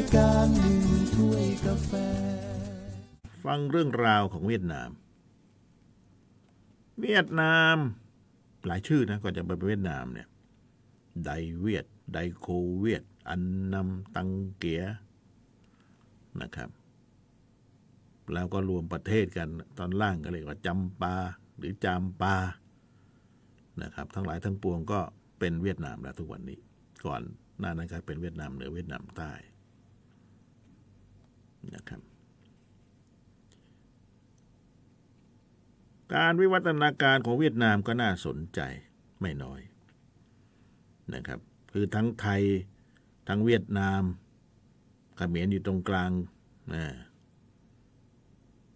ายการหนึ่งถ้วยกาแฟ ฟังเรื่องราวของเวียดนาม เวียดนาม หลายชื่อนะก่อนจะไปเวียดนามเนี่ย ไดเวียด ไดโคเวียด อันนำตังเกียนะครับ แล้วก็รวมประเทศกันตอนล่างก็เรียกว่าจำปา หรือจามปา นะครับ ทั้งหลายทั้งปวงก็เป็นเวียดนามแล้วทุกวันนี้ ก่อนหน้านั้นก็เป็นเวียดนามเหนือเวียดนามใต้ นะครับการวิวัฒนาการของเวียดนามก็น่าสนใจไม่น้อยนะครับ คือทั้งไทยทั้งเวียดนามเขมรอยู่ตรงกลางนะ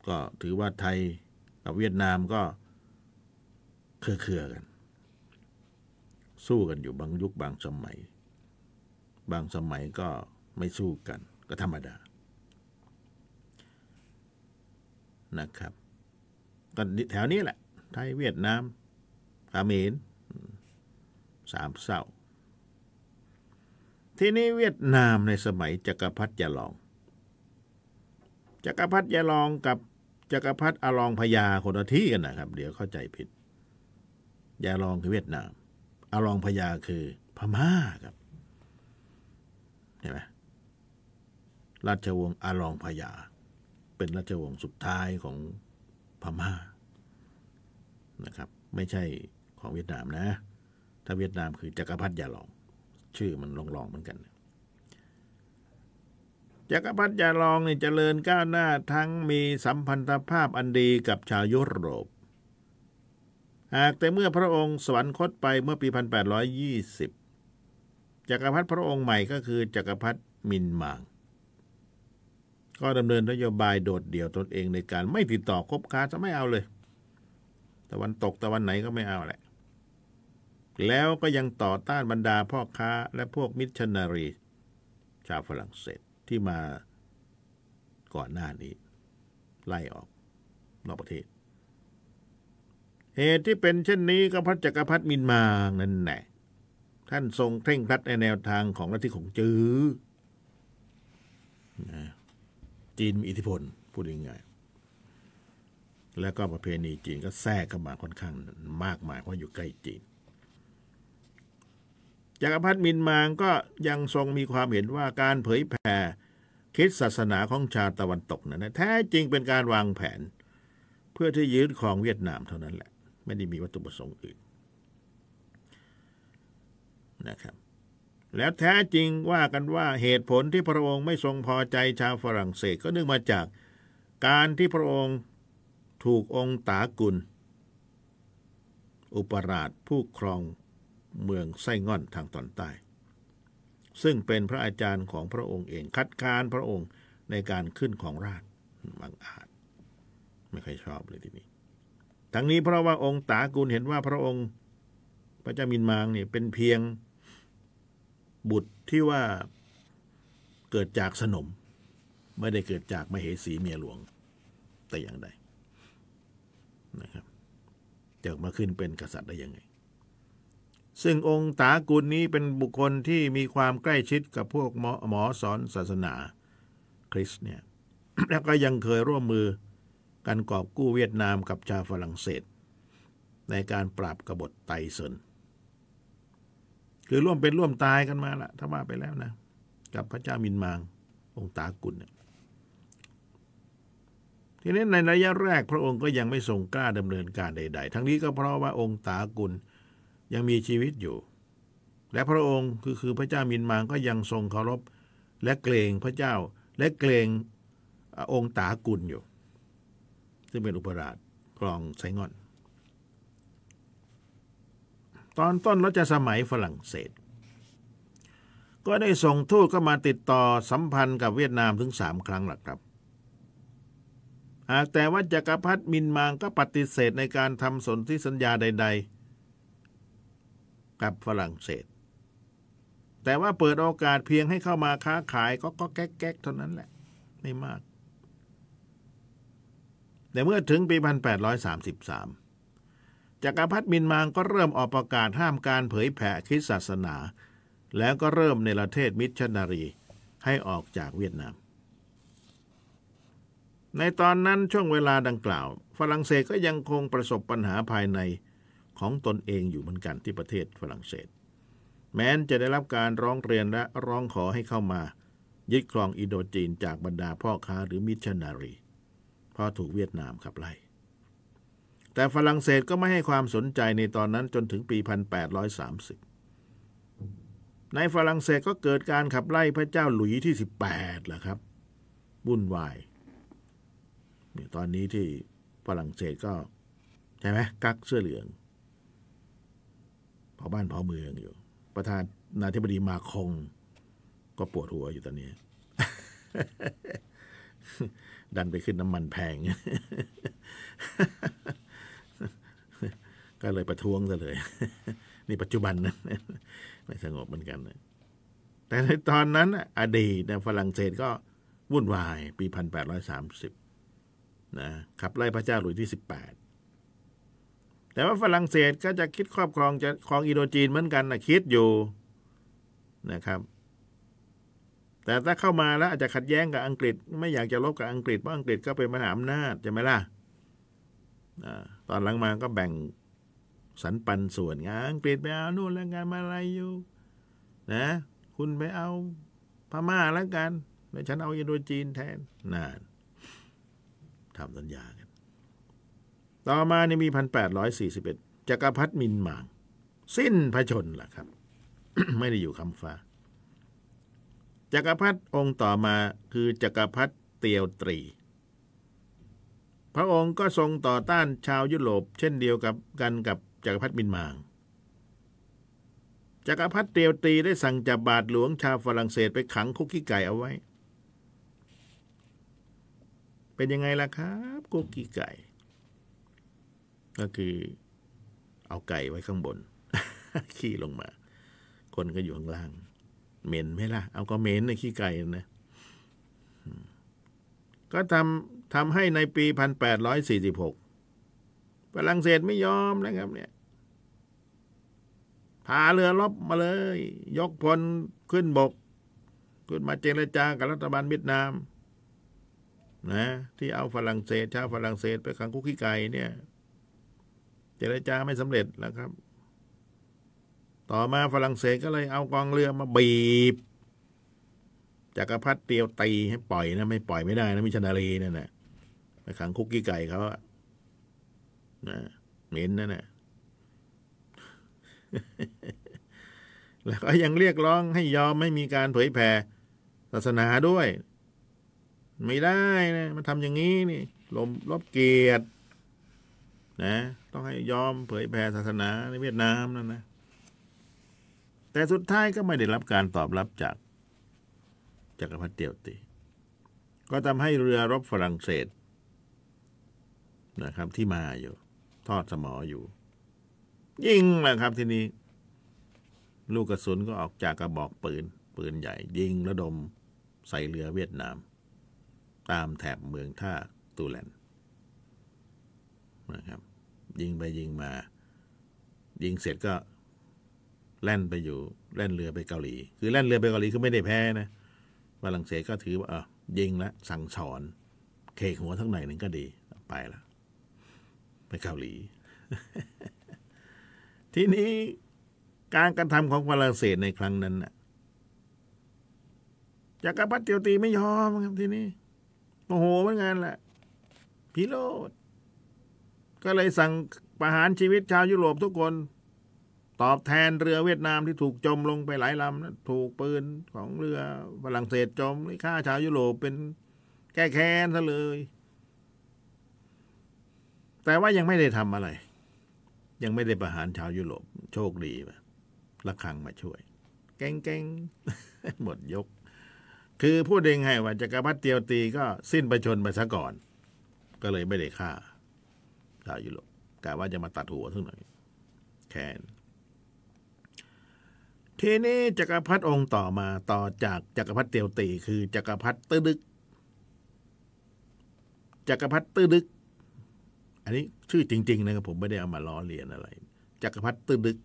ก็ถือว่าไทยกับเวียดนามก็เครือๆกัน สู้กันอยู่บางยุคบางสมัย บางสมัยก็ไม่สู้กันก็ธรรมดา นะครับ ก็แถวนี้แหละ ไทยเวียดนามเมรสามเศร้า ที่นี้เวียดนามในสมัยจักรพรรดิยาลอง จักรพรรดิยาลองกับจักรพรรดิอาลองพญาคนละที่กันนะครับ เดี๋ยวเข้าใจผิดยาลองคือเวียดนามอาลองพญาคือพม่าครับเห็นไหมราชวงศ์อาลองพญา เป็นราชวงศ์สุดท้ายของพม่านะครับ ไม่ใช่ของเวียดนามนะ ถ้าเวียดนามคือจักรพรรดิยาลอง ชื่อมันลองๆเหมือนกัน จักรพรรดิยาลองนี่เจริญก้าวหน้าทั้งมีสัมพันธภาพอันดีกับชาวยุโรป หากแต่เมื่อพระองค์สวรรคตไปเมื่อปี 1820 จักรพรรดิพระองค์ใหม่ก็คือจักรพรรดิมินมาง ก็ดำเนินนโยบายโดดเดี่ยวตนเองในการไม่ติดต่อคบค้าจะไม่เอาเลย ตะวันตกตะวันไหนก็ไม่เอาแหละ แล้วก็ยังต่อต้านบรรดาพ่อค้าและพวกมิชชันนารี ชาวฝรั่งเศสที่มาก่อนหน้านี้ ไล่ออก นอกประเทศ เหตุที่เป็นเช่นนี้ก็พระจักรพรรดิมินมางนั่นแหละท่านทรงเคร่งครัดในแนวทางของลัทธิของจื้อนะ จีนมีอิทธิพลพูดง่ายๆแล้วก็ประเพณีจีนก็แทรกเข้ามาค่อนข้างมากมายเพราะอยู่ใกล้จีนจักรพรรดิมินมางก็ยังทรงมีความเห็นว่าการเผยแผ่คริสตศาสนาของชาวตะวันตกนั้นนะแท้จริงเป็นการวางแผน เพื่อที่ยึดครองเวียดนามเท่านั้นแหละ ไม่ได้มีวัตถุประสงค์อื่นนะครับ แล้วแท้จริงว่ากันว่าเหตุผลที่พระองค์ไม่ทรงพอใจชาวฝรั่งเศสก็เนื่องมาจาก การที่พระองค์ถูกองค์ตากุล อุปราชผู้ครองเมืองไส้ง่อนทางตอนใต้ ซึ่งเป็นพระอาจารย์ของพระองค์เองคัดค้านพระองค์ในการขึ้นของราชบังอาจ ไม่ค่อยชอบเลยทีนี้ ทั้งนี้เพราะว่าองค์ตากุลเห็นว่าพระองค์พระเจ้ามินมางเนี่ยเป็นเพียง บุตรที่ว่าเกิดจากสนม ไม่ได้เกิดจากมเหสีเมียหลวงแต่อย่างใดนะครับจะมาขึ้นเป็นกษัตริย์ได้ยังไง ซึ่งองค์ตากุลนี้เป็นบุคคลที่มีความใกล้ชิดกับพวกหมอหมอสอนศาสนาคริสต์เนี่ยแล้วก็ยังเคยร่วมมือกันกอบกู้เวียดนามกับชาวฝรั่งเศส ในการปราบกบฏไตเซิน คือร่วมเป็นร่วมตายกันมาละถ้าว่าไปแล้วนะ กับพระเจ้ามินมางองค์ตากุลเนี่ยทีนี้ในระยะแรกพระองค์ก็ยังไม่ทรงกล้าดำเนินการใด ๆ ทั้งนี้ก็เพราะว่าองค์ตากุลยังมีชีวิตอยู่ และพระองค์คือคือพระเจ้ามินมางก็ยังทรงเคารพและเกรงพระเจ้าและเกรงองค์ตากุลอยู่ ซึ่งเป็นอุปราชกรองไซงอน ตอนต้นรัชสมัยฝรั่งเศส ก็ได้ส่งทูตเข้ามาติดต่อสัมพันธ์กับเวียดนามถึงสามครั้งหลักครับ หากแต่ว่าจักรพรรดิมินมางก็ปฏิเสธในการทำสนธิสัญญาใด ๆ กับฝรั่งเศส แต่ว่าเปิดโอกาสเพียงให้เข้ามาค้าขายก็ก็แก๊กๆเท่านั้นแหละ ไม่มาก แต่เมื่อถึงปี 1833 จักรพรรดิมินมางก็เริ่มออกประกาศห้ามการเผยแผ่คริสตศาสนา แล้วก็เริ่มในประเทศมิชชันนารี ให้ออกจากเวียดนาม ในตอนนั้นช่วงเวลาดังกล่าว ฝรั่งเศสก็ยังคงประสบปัญหาภายในของตนเองอยู่เหมือนกันที่ประเทศฝรั่งเศส แม้นจะได้รับการร้องเรียนและร้องขอให้เข้ามา ยึดครองอินโดจีนจากบรรดาพ่อค้าหรือมิชชันนารี เพราะถูกเวียดนามขับไล่ แต่ฝรั่งเศสก็ไม่ให้ความสนใจในตอนนั้นจนถึงปี 1830 ในฝรั่งเศสก็เกิดการขับไล่พระเจ้าหลุยที่ 18แหละครับวุ่นวายนี่ตอนนี้ที่ฝรั่งเศสก็ใช่ไหมกักเสื้อเหลืองเผาบ้านเผาเมืองอยู่ ประธานนาธิบดีมาคง ก็ปวดหัวอยู่ตอนนี้ ดันไปขึ้นน้ำมันแพง ก็เลยประท้วงซะเลย นี่ปัจจุบันนะไม่สงบเหมือนกันนะแต่ในตอนนั้น อดีตฝรั่งเศสก็วุ่นวาย ปี1830นะขับไล่พระเจ้าหลุยที่18แปดแต่ว่าฝรั่งเศสก็จะคิดครอบครองจะครองอินโดจีนเหมือนกันนะคิดอยู่นะครับ แต่ถ้าเข้ามาแล้วอาจจะขัดแย้งกับอังกฤษ ไม่อยากจะลบกับอังกฤษเพราะอังกฤษก็เป็นมหาอำนาจใช่ไหมล่ะอาตอนหลังมาก็แบ่ง สรรปันส่วนงานอังกฤษไปเอานู่นแล้วกันมาอะไรอยู่นะ คุณไปเอาพม่าแล้วกันแล้วฉันเอาอินโดจีนแทนนานทำสัญญากัน ต่อมานี่มีพันแปดร้อยสี่สิบเอ็ดจักรพรรดิมินหมาง สิ้นพระชนล่ะครับ ไม่ได้อยู่คำฟ้า จักรพรรดิองค์ต่อมาคือจักรพรรดิเตียวตรี พระองค์ก็ทรงต่อต้านชาวยุโรป เช่นเดียวกับกันกับ จักรพรรดิมินมางจักรพรรดิเตียวตีได้สั่งจับบาทหลวงชาวฝรั่งเศสไปขังคุกกี้ไก่เอาไว้ เป็นยังไงล่ะครับคุกกี้ไก่ ก็คือเอาไก่ไว้ข้างบน ขี้ลงมา คนก็อยู่ข้างล่าง เหม็นไหมล่ะ เอาก็เหม็นในขี้ไก่นะก็ทำทำให้ในปีพันแปดร้อยสี่สิบหกฝรั่งเศสไม่ยอมนะครับเนี่ย พาเรือรบมาเลย ยกพลขึ้นบก ขึ้นมาเจรจากับรัฐบาลเวียดนามนะที่เอาฝรั่งเศสชาวฝรั่งเศสไปขังคุกขี้ไก่เนี่ย เจรจาไม่สำเร็จแล้วครับ ต่อมาฝรั่งเศสก็เลยเอากองเรือมาบีบจักรพรรดิเตียวตีให้ปล่อยนะไม่ปล่อยไม่ได้นะมิชนารีนั่นนะไปขังคุกกี้ไก่เขาอะนะเหม็นนั่นนะ แล้วก็ยังเรียกร้องให้ยอมไม่มีการเผยแผ่ศาสนาด้วย ไม่ได้นะมาทำอย่างนี้นี่ลมลบเกียรตินะ ต้องให้ยอมเผยแผ่ศาสนาในเวียดนามนั่นนะ แต่สุดท้ายก็ไม่ได้รับการตอบรับจากจักรพรรดิเตียวตี ก็ทำให้เรือรบฝรั่งเศสนะครับที่มาอยู่ ทอดสมออยู่ ยิงแหละครับทีนี้ ลูกกระสุนก็ออกจากกระบอกปืน ปืนใหญ่ ยิงระดมใส่เรือเวียดนาม ตามแถบเมืองท่าตูแลนนะครับ ยิงไปยิงมา ยิงเสร็จก็แล่นไปอยู่แล่นเรือไปเกาหลี คือแล่นเรือไปเกาหลีคือไม่ได้แพ้นะฝรั่งเศสก็ถือว่าเออยิงล้วสั่งสอนเคหัวทั้งหนหนึ่งก็ดีไปละไปเกาหลี ทีนี้การกระทำของฝรั่งเศสในครั้งนั้นน่ะจักรพรรดิเตียวตีไม่ยอมครับทีนี้โอ้โหเหมือนกันแหละพิโรธก็เลยสั่งประหารชีวิตชาวยุโรปทุกคน ตอบแทนเรือเวียดนามที่ถูกจมลงไปหลายลำนะถูกปืนของเรือฝรั่งเศสจมนี่ฆ่าชาวยุโรปเป็นแก้แค้นซะเลย แต่ว่ายังไม่ได้ทำอะไร ยังไม่ได้ประหารชาวยุโรปโชคดีไประคังมาช่วยเก่งๆหมดยก คือพูดเองให้ว่าจักรพรรดิเตียวตีก็สิ้นประชนไปซะก่อน ก็เลยไม่ได้ฆ่าชาวยุโรปกะว่าจะมาตัดหัวทั้งหน่อยแคนทีนี้จักรพรรดิองค์ต่อมาต่อจากจักรพรรดิเตียวตีคือจักรพรรดิตื้อดึก จักรพรรดิตื้อดึก อันนี้ชื่อจริง ๆ นะครับผมไม่ได้เอามาล้อเลียนอะไร จักรพรรดิตื้อดึก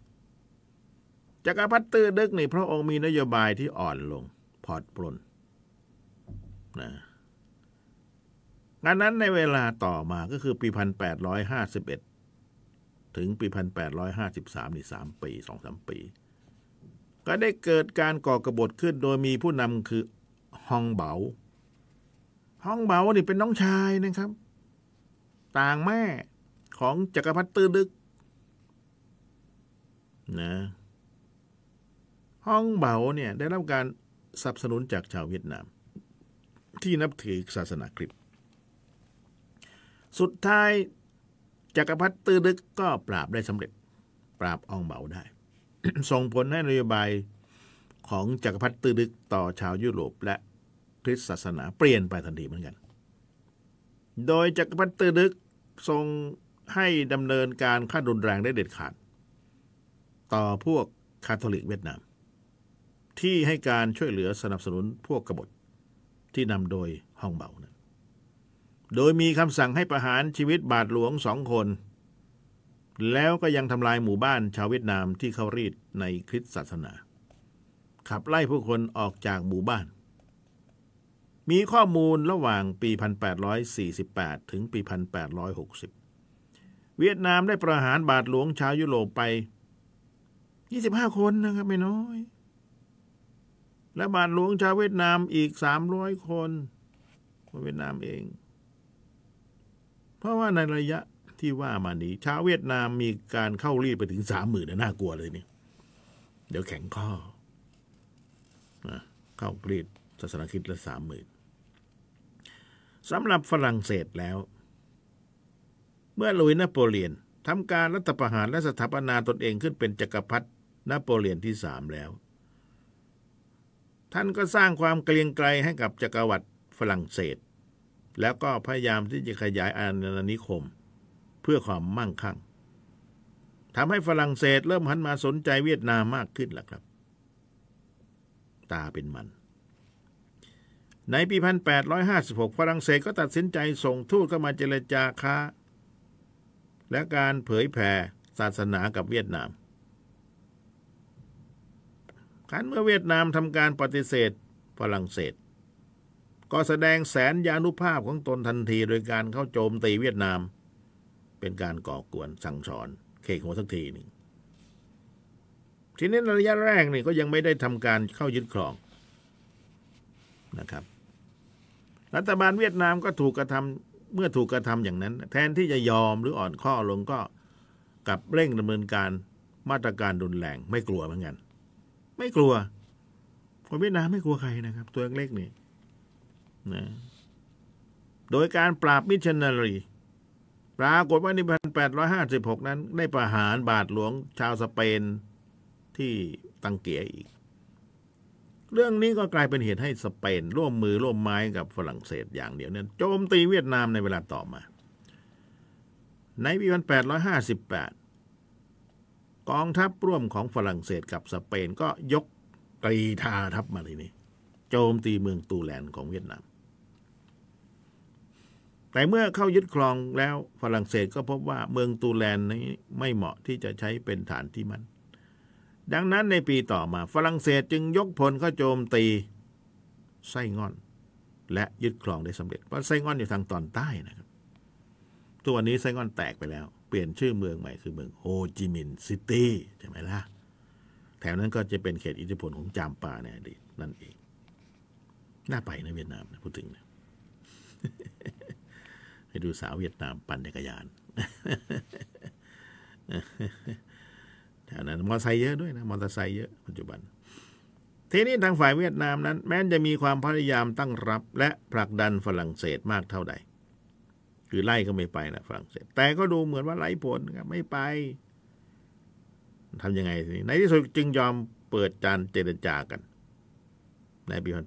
จักรพรรดิตื้อดึกนี่พระองค์มีนโยบายที่อ่อนลงผ่อนปลนนะงานนั้นในเวลาต่อมาก็คือปี 1851 ถึงปี 1853นี่3ปี2-3ปี ก็ได้เกิดการก่อกบฏขึ้นโดยมีผู้นำคือฮองเบาฮองเบานี่เป็นน้องชายนะครับ ต่างแม่ของจักรพรรดิตื้อดึก นะฮองเบาเนี่ย ได้รับการสนับสนุนจากชาวเวียดนาม ที่นับถือศาสนาคริสต์สุดท้ายจักรพรรดิตื้อดึกก็ปราบได้สำเร็จ ปราบอองเบาได้ ส่งผลให้นโยบายของจักรพรรดิตื้อดึกต่อชาวยุโรปและคริสตศาสนาเปลี่ยนไปทันทีเหมือนกัน โดยจักรพรรดิตื้อดึกทรงให้ดำเนินการขั้นรุนแรงได้เด็ดขาด ต่อพวกคาทอลิกเวียดนาม ที่ให้การช่วยเหลือสนับสนุนพวกกบฏที่นำโดยฮ่องเบานั้นโดยมีคำสั่งให้ประหารชีวิตบาทหลวงสองคน แล้วก็ยังทำลายหมู่บ้านชาวเวียดนามที่เขารีดในคริสตศาสนา ขับไล่ผู้คนออกจากหมู่บ้าน มีข้อมูลระหว่างปี 1848 ถึงปี 1860 เวียดนามได้ประหารบาทหลวงชาวยุโรปไป 25 คนนะครับไม่น้อย และบาทหลวงชาวเวียดนามอีก 300 คนคนเวียดนามเอง เพราะว่าในระยะที่ว่ามานี้ ชาวเวียดนามมีการเข้ารีดไปถึงสามหมื่นน่ากลัวเลยนี่เดี๋ยวแข็งข้อเข้ารีดศาสนาคริสต์ละสามหมื่น สำหรับฝรั่งเศสแล้ว เมื่อลุยนโปเลียนทำการรัฐประหารและสถาปนาตนเองขึ้นเป็นจักรพรรดินโปเลียนที่สามแล้ว ท่านก็สร้างความเกรียงไกรให้กับจักรวรรดิฝรั่งเศส แล้วก็พยายามที่จะขยายอาณานิคม เพื่อความมั่งคั่งทำให้ฝรั่งเศสเริ่มหันมาสนใจเวียดนามมากขึ้นแล้วครับ ตาเป็นมัน ในปี 1856 ฝรั่งเศสก็ตัดสินใจส่งทูตเข้ามาเจรจาค้า และการเผยแผ่ศาสนากับเวียดนามขันเมื่อเวียดนามทำการปฏิเสธฝรั่งเศส ก็แสดงแสนยานุภาพของตนทันทีโดยการเข้าโจมตีเวียดนาม เป็นการก่อกวนสั่งสอนเคกหัวสักทีหนึ่งทีนี้ระยะแรกนี่ก็ยังไม่ได้ทำการเข้ายึดครองนะครับ รัฐบาลเวียดนามก็ถูกกระทำเมื่อถูกกระทำอย่างนั้น แทนที่จะยอมหรืออ่อนข้อลงก็กลับเร่งดำเนินการมาตรการรุนแรงไม่กลัวเหมือนกัน ไม่กลัวคนเวียดนามไม่กลัวใครนะครับ ตัวเล็กนี่นะโดยการปราบมิชชันนารีปรากฏว่าใน1856นั้น ได้ประหารบาทหลวงชาวสเปนที่ตังเกียอีก เรื่องนี้ก็กลายเป็นเหตุให้สเปน ร่วมมือร่วมไม้กับฝรั่งเศสอย่างเดียวเนี่ยโจมตีเวียดนามในเวลาต่อมา ในปี 1858 กองทัพร่วมของฝรั่งเศสกับสเปนก็ยกกรีธาทัพมาทีนี้ โจมตีเมืองตูแลนของเวียดนาม แต่เมื่อเข้ายึดครองแล้วฝรั่งเศสก็พบว่าเมืองตูแลนนี้ไม่เหมาะที่จะใช้เป็นฐานที่มั่น ดังนั้นในปีต่อมาฝรั่งเศสจึงยกพลเข้าโจมตีไส้งอน และยึดครองได้สำเร็จเพราะไส้งอนอยู่ทางตอนใต้นะครับ ตัวนี้ไส้งอนแตกไปแล้ว เปลี่ยนชื่อเมืองใหม่คือเมืองโฮจิมินห์ซิตี้ใช่ไหมล่ะแถวนั้นก็จะเป็นเขตอิทธิพลของจามปาในอดีตนั่นเอง น่าไปนะเวียดนามนะพูดถึงนะให้ดูสาวเวียดนามปั่นจักรยาน นั้นมอเตอร์ไซค์เยอะด้วยนะมอเตอร์ไซค์เยอะปัจจุบัน ทีนี้ทางฝ่ายเวียดนามนั้น แม้จะมีความพยายามตั้งรับ และผลักดันฝรั่งเศสมากเท่าใด คือไล่ก็ไม่ไปนะฝรั่งเศส แต่ก็ดูเหมือนว่าไร้ผลครับไม่ไปทำยังไงทีนี้ในที่สุดจึงยอมเปิดจานเจรจากัน ในปี 1862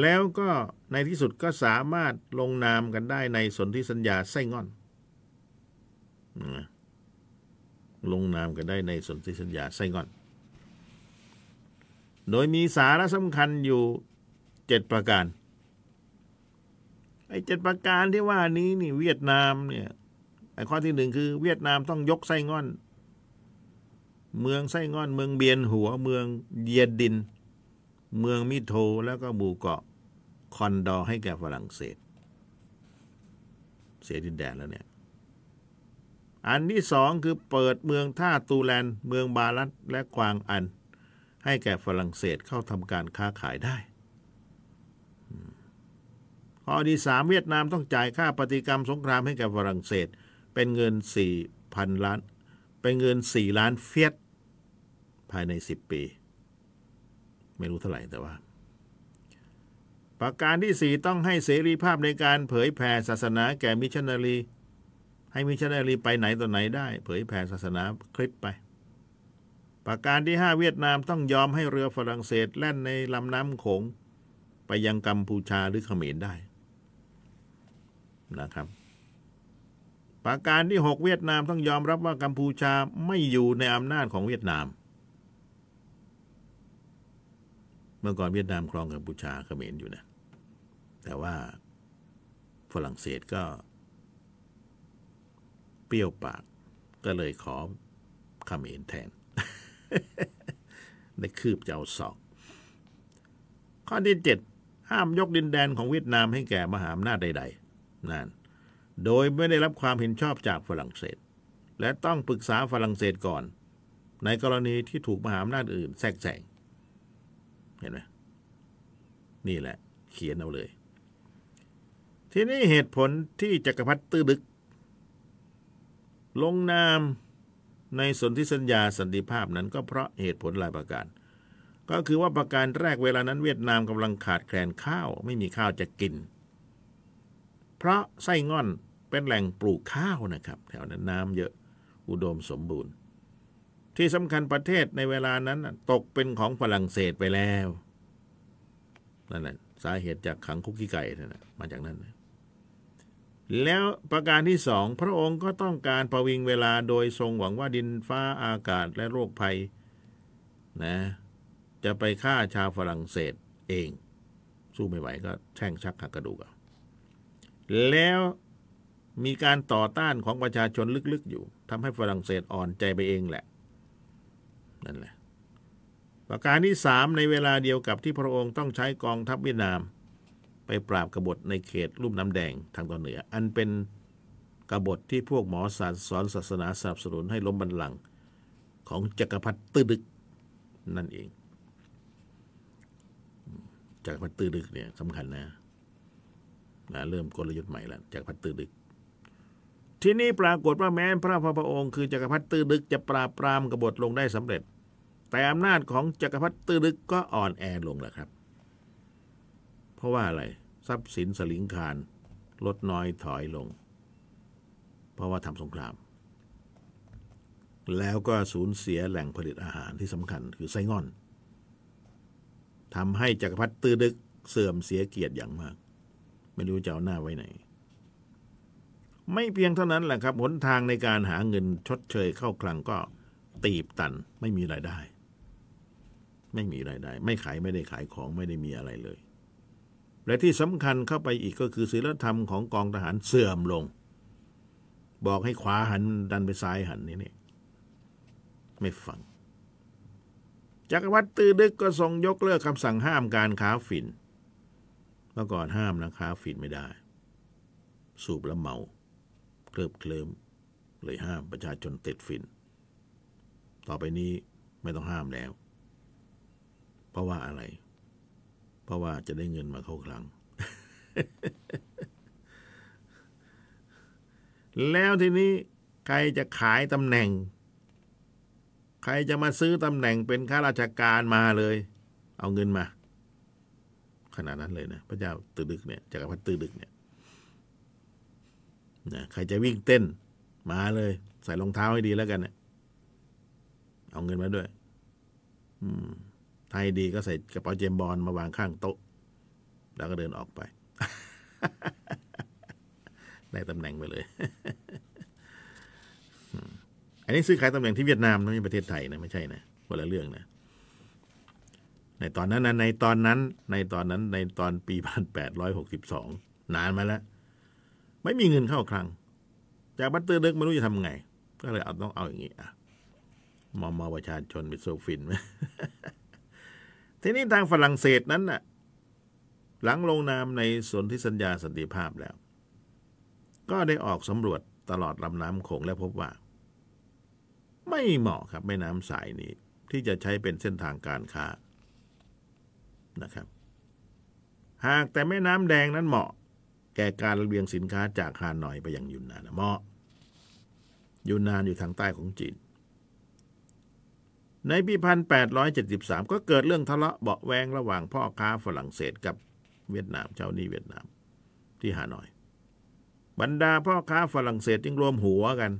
แล้วก็ในที่สุดก็สามารถลงนามกันได้ในสนธิสัญญาไส้งอนนะ ลงนามกันได้ในสนธิสัญญาไส้งอน โดยมีสาระสำคัญอยู่เจ็ดประการ ไอ้เจ็ดประการที่ว่านี้นี่เวียดนามเนี่ยไอ้ข้อที่หนึ่งคือ เวียดนามต้องยกไส้งอน เมืองไส้งอน เมืองเบียนหัว เมืองเยียดิน เมืองมิโทแล้วก็หมู่เกาะคอนดอให้แก่ฝรั่งเศส เสียดินแดนแล้วเนี่ย อันที่สองคือเปิดเมืองท่าตูแลน เมืองบาลัดและกวางอัน ให้แก่ฝรั่งเศสเข้าทำการค้าขายได้ ข้อที่สามเวียดนามต้องจ่ายค่าปฏิกรรมสงครามให้แก่ฝรั่งเศส เป็นเงินสี่พันล้าน เป็นเงินสี่ล้านเฟียสภายในสิบปี ไม่รู้เท่าไหร่แต่ว่าประการที่สี่ต้องให้เสรีภาพในการเผยแผ่ศาสนาแก่มิชชันนารี ให้มิชันนารีไปไหนต่อไหนได้ เผยแผ่ศาสนาคริสต์ไป ประการที่ห้าเวียดนามต้องยอมให้เรือฝรั่งเศสแล่นในลำน้ำโขง ไปยังกัมพูชาหรือเขมรได้นะครับ ประการที่ 6 เวียดนามต้องยอมรับว่ากัมพูชาไม่อยู่ในอำนาจของเวียดนาม เมื่อก่อนเวียดนามครองกัมพูชาเขมรอยู่นะ แต่ว่าฝรั่งเศสก็ ปรี้ยวปาก ก็เลยขอขมรแทนได้คืบจะเอาศอก ข้อที่เจ็ดห้ามยกดินแดนของเวียดนามให้แก่มหาอำนาจใด ๆ นั่น โดยไม่ได้รับความเห็นชอบจากฝรั่งเศส และต้องปรึกษาฝรั่งเศสก่อน ในกรณีที่ถูกมหาอำนาจอื่นแทรกแซงเห็นไหมนี่แหละ เขียนเอาเลย ทีนี้เหตุผลที่จักรพรรดิตื้อดึก ลงนามในสนธิสัญญาสันติภาพนั้นก็เพราะเหตุผลหลายประการ ก็คือว่าประการแรกเวลานั้นเวียดนามกำลังขาดแคลนข้าว ไม่มีข้าวจะกิน เพราะไส้ง่อนเป็นแหล่งปลูกข้าวนะครับ แถวนั้นน้ำเยอะอุดมสมบูรณ์ ที่สำคัญประเทศในเวลานั้นตกเป็นของฝรั่งเศสไปแล้วนั่นแหละสาเหตุจากขังคุกกี้ไก่นั่นแหละมาจากนั้นนะ แล้วประการที่สองพระองค์ก็ต้องการประวิงเวลาโดยทรงหวังว่าดินฟ้าอากาศและโรคภัยนะจะไปฆ่าชาวฝรั่งเศสเอง สู้ไม่ไหวก็แช่งชักหักกระดูกเอาแล้วมีการต่อต้านของประชาชนลึกๆอยู่ทำให้ฝรั่งเศสอ่อนใจไปเองแหละนั่นแหละประการที่สามในเวลาเดียวกับที่พระองค์ต้องใช้กองทัพเวียดนาม ไปปราบกบฏในเขตลุ่มน้ำแดงทางตอนเหนือ อันเป็นกบฏที่พวกหมอศาสตร์สอนศาสนาสนับสนุนให้ล้มบัลลังก์ของจักรพรรดิตื้อดึกนั่นเองจักรพรรดิตื้อดึกเนี่ยสำคัญนะนะ เริ่มกลยุทธ์ใหม่แล้วจักรพรรดิตื้อดึก ที่นี่ปรากฏว่าแม้พระพระองค์คือจักรพรรดิตื้อดึกจะปราบปรามกบฏลงได้สำเร็จ แต่อำนาจของจักรพรรดิตื้อดึกก็อ่อนแอลงแหละครับ ราะว่าอะไร ทรัพย์สินสลิงคารลดน้อยถอยลง เพราะว่าทำสงคราม แล้วก็สูญเสียแหล่งผลิตอาหารที่สำคัญคือไส้ง่อนทำให้จักรพรรดิตื้อดึกเสื่อมเสียเกียรติอย่างมาก ไม่รู้จะเอาหน้าไว้ไหน ไม่เพียงเท่านั้นแหละครับหนทางในการหาเงินชดเชยเข้าคลังก็ตีบตันไม่มีรายได้ ไม่มีรายได้ ไม่ขายไม่ได้ขายของไม่ได้มีอะไรเลย และที่สำคัญเข้าไปอีกก็คือศีลธรรมของกองทหารเสื่อมลง บอกให้ขวาหันดันไปซ้ายหันนี่นี่ไม่ฟัง จักรวรรดิตือดึกก็ทรงยกเลิกคำสั่งห้ามการค้าฝิ่นเมื่อก่อนห้ามนะค้าฝิ่นไม่ได้ สูบแล้วเมาเคลิบเคลิมเลยห้ามประชาชนติดฝิ่นต่อไปนี้ไม่ต้องห้ามแล้ว เพราะว่าอะไร ราะว่าจะได้เงินมาเข้าคลัง แล้วทีนี้ใครจะขายตำแหน่ง ใครจะมาซื้อตำแหน่งเป็นข้าราชการมาเลย เอาเงินมา ขนาดนั้นเลยนะพระเจ้าตือดึกเนี่ยจักรพรรดิตือดึกเนี่ยนะใครจะวิ่งเต้นมาเลย ใส่รองเท้าให้ดีแล้วกันเนี่ยเอาเงินมาด้วย อืม ไทยดีก็ใส่กระเป๋าเจมบอลมาวางข้างโต๊ะ แล้วก็เดินออกไป ได้ตำแหน่งไปเลย อันนี้ซื้อขายตำแหน่งที่เวียดนามนะไม่ใช่ประเทศไทยนะไม่ใช่นะคนละเรื่องนะในตอนนั้นนะในตอนนั้น ในตอนนั้นในตอนปีพันแปดร้อยหกสิบสองนานมาแล้ว ไม่มีเงินเข้าคลัง จากบัตเตอร์เด็กไม่รู้จะทำไง ก็เลยเอาต้องเอาอย่างนี้อะมอมมอประชาชนเป็นโซฟินไหม ทีนี้ทางฝรั่งเศสนั้นน่ะ หลังลงนามในสนธิสัญญาสันติภาพแล้ว ก็ได้ออกสำรวจตลอดลำน้ำโขงและพบว่า ไม่เหมาะครับแม่น้ำสายนี้ ที่จะใช้เป็นเส้นทางการค้านะครับ หากแต่แม่น้ำแดงนั้นเหมาะ แก่การระเบียงสินค้าจากฮานอยไปยังยุนนานเหมาะยุนนานอยู่ทางใต้ของจีน ในปี 1873 ก็เกิดเรื่องทะเลาะเบาแวงระหว่างพ่อค้าฝรั่งเศสกับเวียดนามเจ้าหนี้เวียดนามที่ฮานอย บรรดาพ่อค้าฝรั่งเศสจึงรวมหัวกัน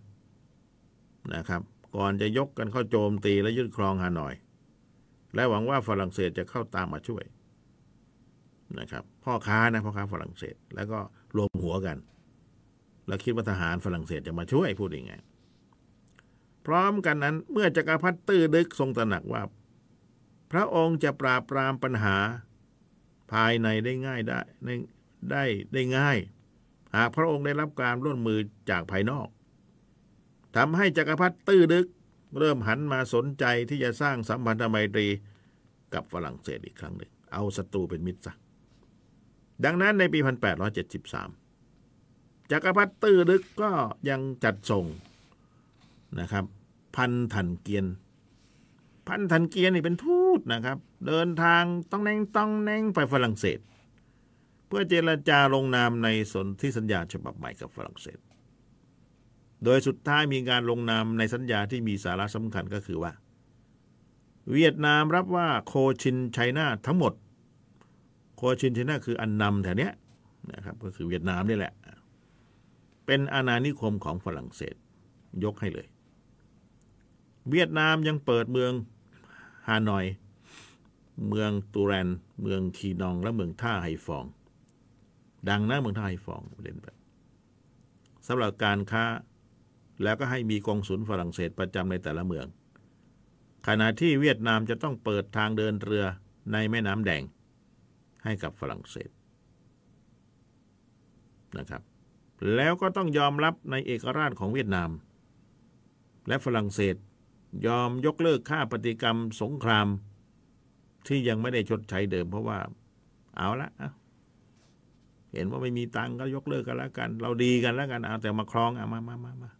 นะครับ ก่อนจะยกกันเข้าโจมตีและยึดครองฮานอย และหวังว่าฝรั่งเศสจะเข้าตามมาช่วยนะครับพ่อค้านะพ่อค้าฝรั่งเศส แล้วก็รวมหัวกัน แล้วคิดว่าทหารฝรั่งเศสจะมาช่วยพูดยังไง พร้อมกันนั้นเมื่อจักรพรรดิตื้อดึกทรงตระหนักว่า พระองค์จะปราบปรามปัญหา ภายในได้ง่ายได้ได้ได้ได้ง่าย หากพระองค์ได้รับการร่วมมือจากภายนอกทำให้จักรพรรดิตื้อดึก เริ่มหันมาสนใจที่จะสร้างสัมพันธไมตรีกับฝรั่งเศสอีกครั้งหนึ่ง เอาศัตรูเป็นมิตรซะดังนั้นในปี 1873 จักรพรรดิตื้อดึกก็ยังจัดส่ง นะครับ พันถันเกียน พันถันเกียนนี่เป็นทูตนะครับ เดินทางต้องแนงต้องแนงไปฝรั่งเศส เพื่อเจรจาลงนามในสนธิสัญญาฉบับใหม่กับฝรั่งเศส โดยสุดท้ายมีการลงนามในสัญญาที่มีสาระสำคัญก็คือว่า เวียดนามรับว่าโคชินไชน่าทั้งหมด โคชินไชน่าคืออันนำแถวเนี้ยนะครับก็คือเวียดนามนี่แหละ เป็นอาณานิคมของฝรั่งเศส ยกให้เลย เวียดนามยังเปิดเมืองฮานอย เมืองตูแรน เมืองคีนองและเมืองท่าไฮฟอง ดังนะเมืองท่าไฮฟองเล่นไปสำหรับการค้าแล้วก็ให้มีกองสุลฝรั่งเศสประจำในแต่ละเมือง ขณะที่เวียดนามจะต้องเปิดทางเดินเรือในแม่น้ำแดง ให้กับฝรั่งเศสนะครับ แล้วก็ต้องยอมรับในเอกราชของเวียดนาม และฝรั่งเศส ยอมยกเลิกค่าปฏิกรรมสงคราม ที่ยังไม่ได้ชดใช้เดิม เพราะว่า เอาละเห็นว่าไม่มีตังก็ยกเลิกกันแล้วกัน เราดีกันแล้วกันเอาแต่มาครองเอามามามามา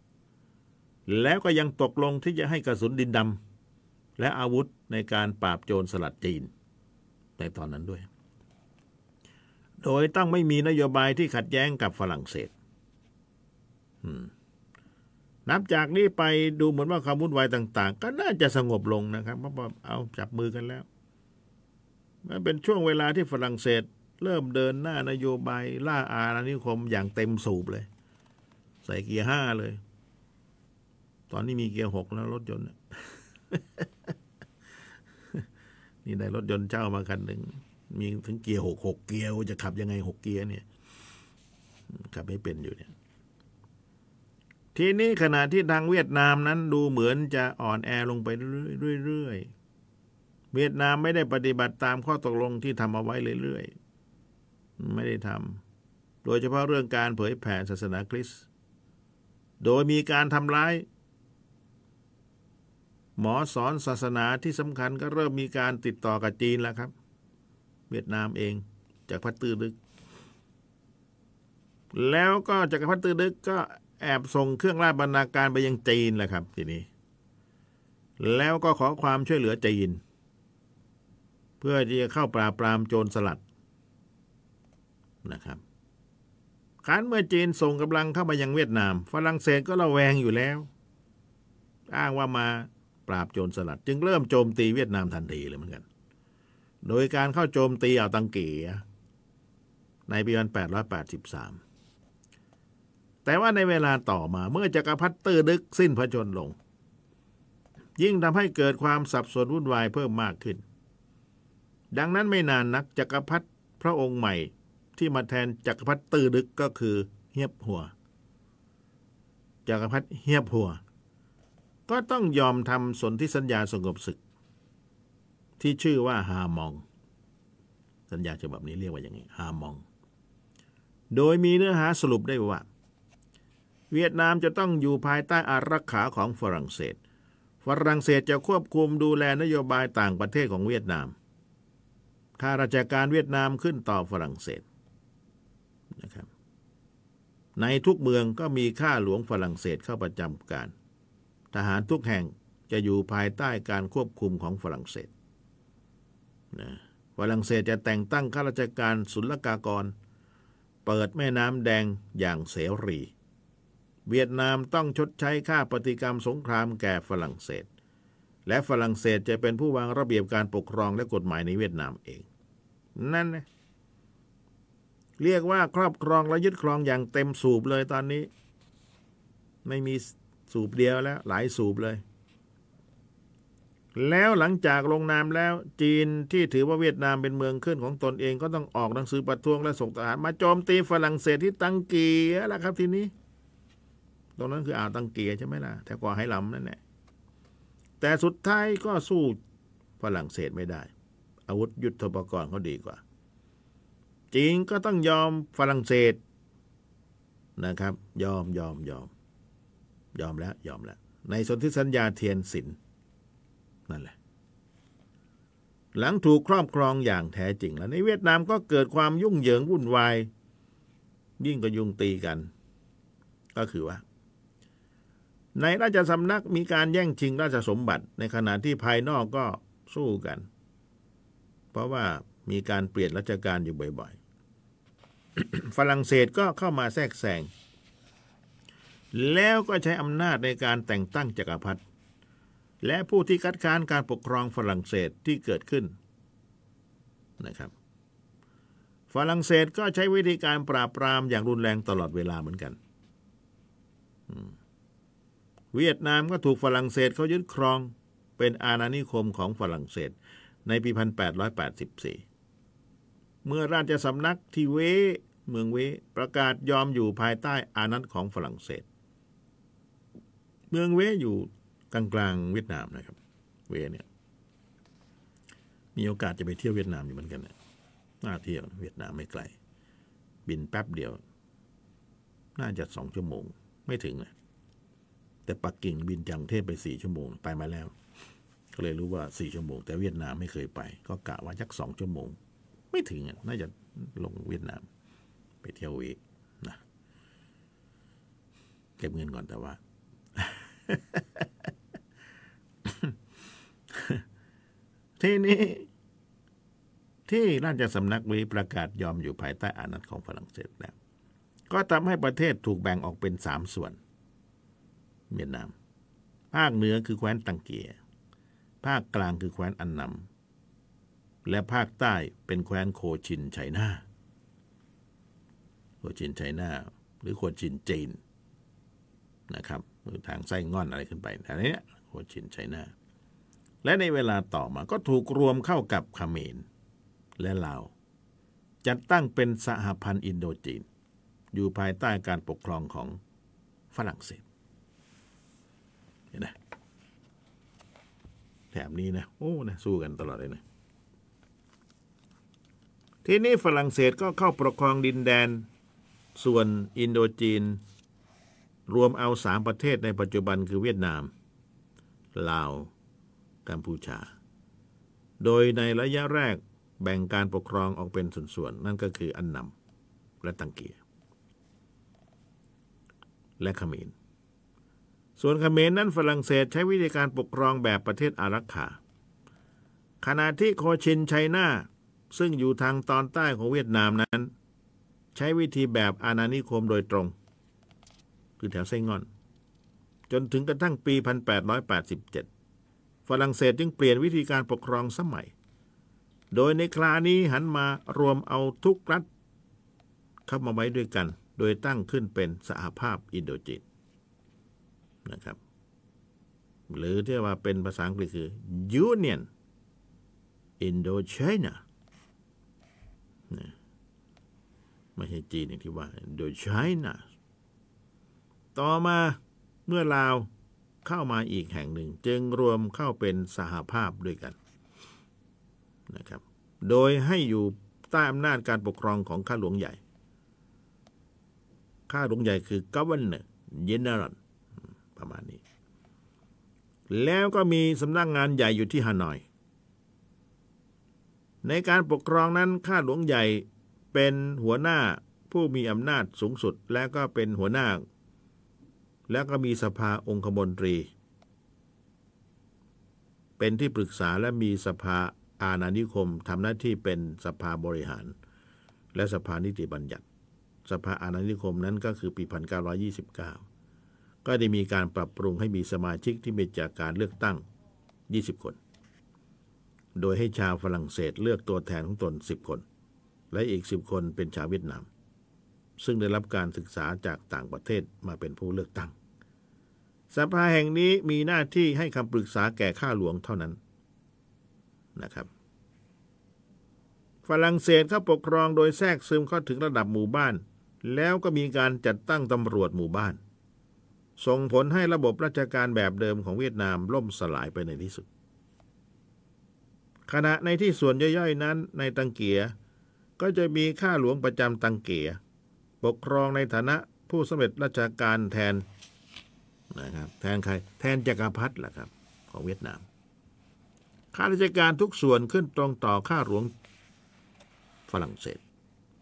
แล้วก็ยังตกลงที่จะให้กระสุนดินดำและอาวุธในการปราบโจรสลัดจีน ในตอนนั้นด้วย โดยต้องไม่มีนโยบายที่ขัดแย้งกับฝรั่งเศส อืม นับจากนี้ไปดูเหมือนว่าความวุ่นวายต่าง ๆ ก็น่าจะสงบลงนะครับ เพราะว่าเอาจับมือกันแล้ว มันเป็นช่วงเวลาที่ฝรั่งเศส เริ่มเดินหน้านโยบายล่าอาณานิคมอย่างเต็มสูบเลย ใส่เกียร์ห้าเลย ตอนนี้มีเกียร์หกแล้วรถยนต์นี่ได้รถยนต์เจ้ามาคันหนึ่งมีถึงเกียร์หกหกเกียร์จะขับยังไงหกเกียร์เนี่ยขับไม่เป็นอยู่เนี่ย ทีนี้ขณะที่ทางเวียดนามนั้นดูเหมือนจะอ่อนแอลงไปเรื่อยๆ เวียดนามไม่ได้ปฏิบัติตามข้อตกลงที่ทำเอาไว้เรื่อยๆ ไม่ได้ทำ โดยเฉพาะเรื่องการเผยแผ่ศาสนาคริสต์ โดยมีการทำร้าย หมอสอนศาสนาที่สำคัญก็เริ่มมีการติดต่อกับจีนแล้วครับ เวียดนามเองจากพัตตือดึก แล้วก็จากพัตตือดึกก็ แอบส่งเครื่องราชบรรณาการไปยังจีนแหละครับ ทีนี้ แล้วก็ขอความช่วยเหลือจีน เพื่อที่จะเข้าปราบปรามโจรสลัดนะครับครั้นเมื่อจีนส่งกำลังเข้ามายังเวียดนาม ฝรั่งเศสก็ระแวงอยู่แล้ว อ้างว่ามาปราบโจรสลัด จึงเริ่มโจมตีเวียดนามทันทีเลยเหมือนกัน โดยการเข้าโจมตีอ่าวตังเกียในปี 1883 แต่ว่าในเวลาต่อมาเมื่อจักรพรรดิตื้อดึกสิ้นพระชนลง ยิ่งทำให้เกิดความสับสนวุ่นวายเพิ่มมากขึ้น ดังนั้นไม่นานนักจักรพรรดิพระองค์ใหม่ที่มาแทนจักรพรรดิตื้อดึกก็คือเฮียบหัวจักรพรรดิเฮียบหัว ก็ต้องยอมทำสนธิสัญญาสงบศึก ที่ชื่อว่าฮามอง สัญญาฉบับนี้เรียกว่าอย่างนี้ฮามอง โดยมีเนื้อหาสรุปได้ว่า เวียดนามจะต้องอยู่ภายใต้อารักขาของฝรั่งเศส ฝรั่งเศสจะควบคุมดูแลนโยบายต่างประเทศของเวียดนาม ข้าราชการเวียดนามขึ้นต่อฝรั่งเศสนะครับ ในทุกเมืองก็มีข้าหลวงฝรั่งเศสเข้าประจำการ ทหารทุกแห่งจะอยู่ภายใต้การควบคุมของฝรั่งเศสนะฝรั่งเศสจะแต่งตั้งข้าราชการศุลกากร เปิดแม่น้ำแดงอย่างเสรี เวียดนามต้องชดใช้ค่าปฏิกรรมสงครามแก่ฝรั่งเศส และฝรั่งเศสจะเป็นผู้วางระเบียบการปกครองและกฎหมายในเวียดนามเอง นั่นนะเรียกว่าครอบครองและยึดครองอย่างเต็มสูบเลยตอนนี้ ไม่มีสูบเดียวแล้ว หลายสูบเลย แล้วหลังจากลงนามแล้วจีนที่ถือว่าเวียดนามเป็นเมืองขึ้นของตนเองก็ต้องออกหนังสือประท้วงและส่งทหารมาโจมตีฝรั่งเศสที่ตังเกียแล้วครับทีนี้ ตรงนั้นคืออ่าวตังเกียใช่ไหมล่ะแถวกว่าไหหลำนั่นแหละแต่สุดท้ายก็สู้ฝรั่งเศสไม่ได้ อาวุธยุทโธปกรณ์เขาดีกว่า จีนก็ต้องยอมฝรั่งเศสนะครับ ยอมยอมยอม ยอมแล้วยอมแล้ว ในสนธิสัญญาเทียนสินนั่นแหละ หลังถูกครอบครองอย่างแท้จริงแล้ว ในเวียดนามก็เกิดความยุ่งเหยิงวุ่นวาย ยิ่งก็ยุ่งตีกัน ก็คือว่า ในราชสำนักมีการแย่งชิงราชสมบัติ ในขณะที่ภายนอกก็สู้กัน เพราะว่ามีการเปลี่ยนราชการอยู่บ่อยๆ ฝรั่งเศสก็เข้ามาแทรกแซง แล้วก็ใช้อำนาจในการแต่งตั้งจักรพรรดิและผู้ที่คัดค้านการปกครองฝรั่งเศสที่เกิดขึ้นนะครับ ฝรั่งเศสก็ใช้วิธีการปราบปรามอย่างรุนแรงตลอดเวลาเหมือนกัน เวียดนามก็ถูกฝรั่งเศสเขายึดครอง เป็นอาณานิคมของฝรั่งเศสในปี 1884 เมื่อราชสำนักที่เว เมืองเว ประกาศยอมอยู่ภายใต้อานัตของฝรั่งเศส เมืองเวอยู่กลางกลางเวียดนามนะครับ เวเนี่ยมีโอกาสจะไปเที่ยวเวียดนามอยู่เหมือนกันนะน่าเที่ยวเวียดนามไม่ไกล บินแป๊บเดียว น่าจะสองชั่วโมงไม่ถึงนะ แต่ปักกิ่งบินจังเทพไปสี่ชั่วโมงไปมาแล้ว ก็เลยรู้ว่าสี่ชั่วโมง แต่เวียดนามไม่เคยไป ก็กะว่าสักสองชั่วโมง ไม่ถึงน่าจะลงเวียดนาม ไปเที่ยวเวนะเก็บเงินก่อนแต่ว่า ทีนี้ที่ราชสำนักวีประกาศยอมอยู่ภายใต้อานัตของฝรั่งเศสแล้ว ก็ทำให้ประเทศถูกแบ่งออกเป็นสามส่วน เวียดนาม ภาคเหนือคือแคว้นตังเกีย ภาคกลางคือแคว้นอันนำและภาคใต้เป็นแคว้นโคชินไชน่าโคชินไชน่าหรือโคชินจีนนะครับทางไส้ง่อนอะไรขึ้นไปอันนี้โคชินไชน่าและในเวลาต่อมาก็ถูกรวมเข้ากับเขมรและลาวจัดตั้งเป็นสหพันธ์อินโดจีน อยู่ภายใต้การปกครองของฝรั่งเศส เห็นไหมแถบนี้นะโอ้นะสู้กันตลอดเลยนะทีนี้ฝรั่งเศสก็เข้าปกครองดินแดน ส่วนอินโดจีน รวมเอาสามประเทศในปัจจุบันคือเวียดนาม ลาว กัมพูชา โดยในระยะแรกแบ่งการปกครองออกเป็นส่วนๆ นั่นก็คืออันนำและตังเกียและเขมร ส่วนเขมรนั้นฝรั่งเศสใช้วิธีการปกครองแบบประเทศอารักขา ขณะที่โคชินไชน่าซึ่งอยู่ทางตอนใต้ของเวียดนามนั้น ใช้วิธีแบบอาณานิคมโดยตรง คือแถวไส้งอน จนถึงกระทั่งปี 1887 ฝรั่งเศสจึงเปลี่ยนวิธีการปกครองสมัย โดยในครานี้หันมารวมเอาทุกรัฐเข้ามาไว้ด้วยกัน โดยตั้งขึ้นเป็นสหภาพอินโดจีน นะครับ หรือที่ว่าเป็นภาษาอังกฤษคือ Union Indochina ไม่ใช่จีนอย่างที่ว่า Indochina ต่อมาเมื่อลาวเข้ามาอีกแห่งหนึ่ง จึงรวมเข้าเป็นสหภาพด้วยกันนะครับ โดยให้อยู่ใต้อำนาจการปกครองของข้าหลวงใหญ่ ข้าหลวงใหญ่คือ Governor General ประมาณนี้ แล้วก็มีสำนักงงานใหญ่อยู่ที่ฮานอย ในการปกครองนั้นข้าหลวงใหญ่เป็นหัวหน้าผู้มีอำนาจสูงสุด และก็เป็นหัวหน้า แล้วก็มีสภาองคมนตรี เป็นที่ปรึกษาและมีสภาอาณานิคมทำหน้าที่เป็นสภาบริหาร และสภานิติบัญญัติ สภาอาณานิคมนั้นก็คือปี 1929 ก็ได้มีการปรับปรุงให้มีสมาชิกที่มาจากการเลือกตั้ง 20 คน โดยให้ชาวฝรั่งเศสเลือกตัวแทนของตน 10 คน และอีก 10 คนเป็นชาวเวียดนาม ซึ่งได้รับการศึกษาจากต่างประเทศมาเป็นผู้เลือกตั้ง สภาแห่งนี้มีหน้าที่ให้คำปรึกษาแก่ข้าหลวงเท่านั้นนะครับฝรั่งเศสเขาปกครองโดยแทรกซึมเข้าถึงระดับหมู่บ้าน แล้วก็มีการจัดตั้งตำรวจหมู่บ้าน ส่งผลให้ระบบราชการแบบเดิมของเวียดนามล่มสลายไปในที่สุด ขณะในที่ส่วนย่อยๆนั้นในตังเกียก็จะมีข้าหลวงประจำตังเกียปกครองในฐานะผู้สำเร็จราชการแทนนะครับแทนใครแทนจักรพรรดิล่ะครับ ของเวียดนามข้าราชการทุกส่วนขึ้นตรงต่อข้าหลวงฝรั่งเศส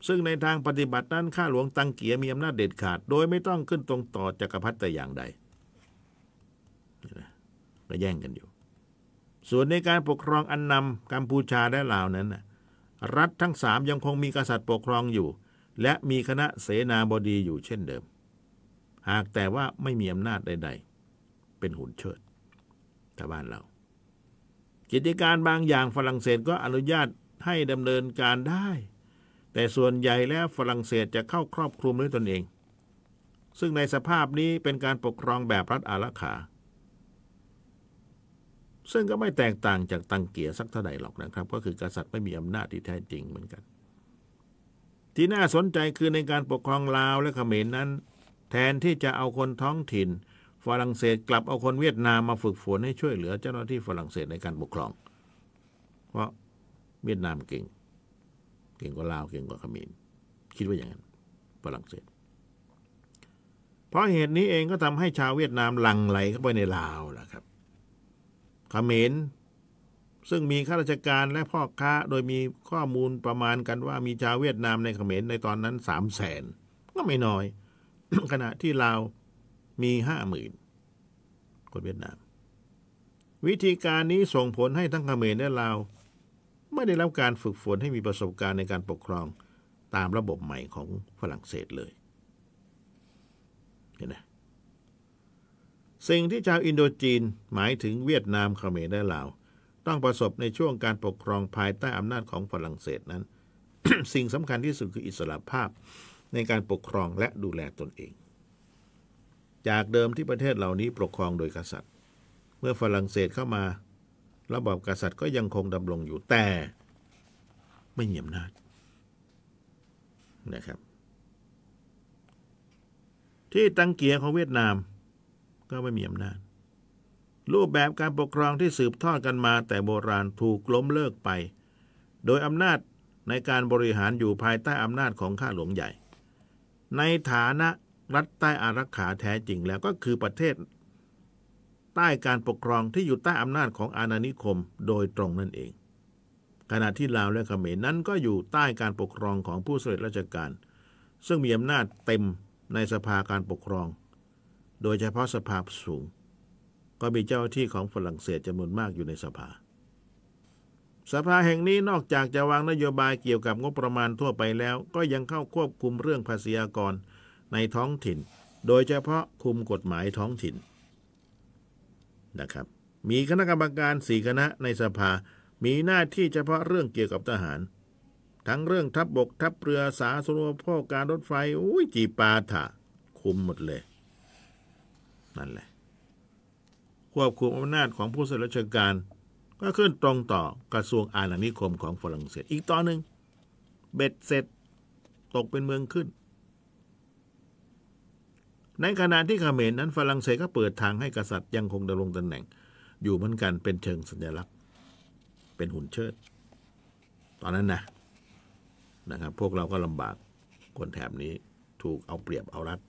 ซึ่งในทางปฏิบัตินั้นข้าหลวงตังเกียมีอำนาจเด็ดขาด โดยไม่ต้องขึ้นตรงต่อจักรพรรดิแต่อย่างใดก็แย่งกันอยู่ ส่วนในการปกครองอันนำกัมพูชาและลาวนั้นรัฐทั้งสามยังคงมีกษัตริย์ปกครองอยู่ และมีคณะเสนาบดีอยู่เช่นเดิม หากแต่ว่าไม่มีอำนาจใด ๆ เป็นหุ่นเชิดแต่บ้านเรากิจการบางอย่างฝรั่งเศสก็อนุญาตให้ดำเนินการได้ แต่ส่วนใหญ่แล้วฝรั่งเศสจะเข้าครอบคลุมด้วยตนเอง ซึ่งในสภาพนี้เป็นการปกครองแบบรัฐอารักขา ซึ่งก็ไม่แตกต่างจากตังเกียสักเท่าใดหรอกนะครับ ก็คือกษัตริย์ไม่มีอำนาจที่แท้จริงเหมือนกัน ที่น่าสนใจคือในการปกครองลาวและเขมรนั้น แทนที่จะเอาคนท้องถิ่น ฝรั่งเศสกลับเอาคนเวียดนามมาฝึกฝนให้ช่วยเหลือเจ้าหน้าที่ฝรั่งเศสในการปกครอง เพราะเวียดนามเก่ง เก่งกว่าลาวเก่งกว่าเขมรคิดว่าอย่างนั้นฝรั่งเศส เพราะเหตุนี้เองก็ทำให้ชาวเวียดนามหลั่งไหลเข้าไปในลาวแหละครับเขมรซึ่งมีข้าราชการและพ่อค้า โดยมีข้อมูลประมาณกันว่ามีชาวเวียดนามในเขมรในตอนนั้นสามแสนก็ไม่น้อย ขณะที่ลาวมีห้าหมื่นคนเวียดนาม วิธีการนี้ส่งผลให้ทั้งเขมรและลาว ไม่ได้รับการฝึกฝนให้มีประสบการณ์ในการปกครองตามระบบใหม่ของฝรั่งเศสเลยเห็นไหมสิ่งที่ชาวอินโดจีนหมายถึงเวียดนามเขมรและลาว ต้องประสบในช่วงการปกครองภายใต้อำนาจของฝรั่งเศสนั้น สิ่งสำคัญที่สุดคืออิสระภาพในการปกครองและดูแลตนเอง จากเดิมที่ประเทศเหล่านี้ปกครองโดยกษัตริย์ เมื่อฝรั่งเศสเข้ามา ระบอบกษัตริย์ก็ยังคงดำรงอยู่แต่ไม่มีอำนาจนะครับ ที่ตังเกียของเวียดนามก็ไม่มีอำนาจ รูปแบบการปกครองที่สืบทอดกันมาแต่โบราณถูกล้มเลิกไป โดยอำนาจในการบริหารอยู่ภายใต้อำนาจของข้าหลวงใหญ่ ในฐานะรัฐใต้อารักขาแท้จริงแล้วก็คือประเทศ ใต้การปกครองที่อยู่ใต้อำนาจของอาณานิคมโดยตรงนั่นเอง ขณะที่ลาวและเขมรนั้นก็อยู่ใต้การปกครองของผู้สำเร็จราชการ ซึ่งมีอำนาจเต็มในสภาการปกครอง โดยเฉพาะสภาสูง ก็มีเจ้าที่ของฝรั่งเศสจำนวนมากอยู่ในสภา สภาแห่งนี้นอกจากจะวางนโยบายเกี่ยวกับงบประมาณทั่วไปแล้ว ก็ยังเข้าควบคุมเรื่องภาษีอากรในท้องถิ่น โดยเฉพาะคุมกฎหมายท้องถิ่น นะครับ มีคณะกรรมการสี่คณะในสภา มีหน้าที่เฉพาะเรื่องเกี่ยวกับทหาร ทั้งเรื่องทัพบบกทัพเรือสาธารณูปโภคการรถไฟอุ้ยจีปาถะ คุมหมดเลย นั่นแหละ ควบคุมอำนาจของผู้สรราชการ ก็ขึ้นตรงต่อกระทรวงอาณานิคมของฝรั่งเศสอีกต่อหนึ่งเบ็ดเสร็จตกเป็นเมืองขึ้น ในขณะที่เขมรนั้นฝรั่งเศสก็เปิดทางให้กษัตริย์ยังคงดำรงตำแหน่ง อยู่เหมือนกันเป็นเชิงสัญลักษณ์ เป็นหุ่นเชิด ตอนนั้นนะนะครับ พวกเราก็ลำบากคนแถบนี้ถูกเอาเปรียบเอารัด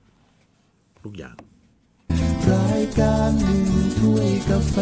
ทุกอย่างรายการหนึ่งถ้วยกาแฟ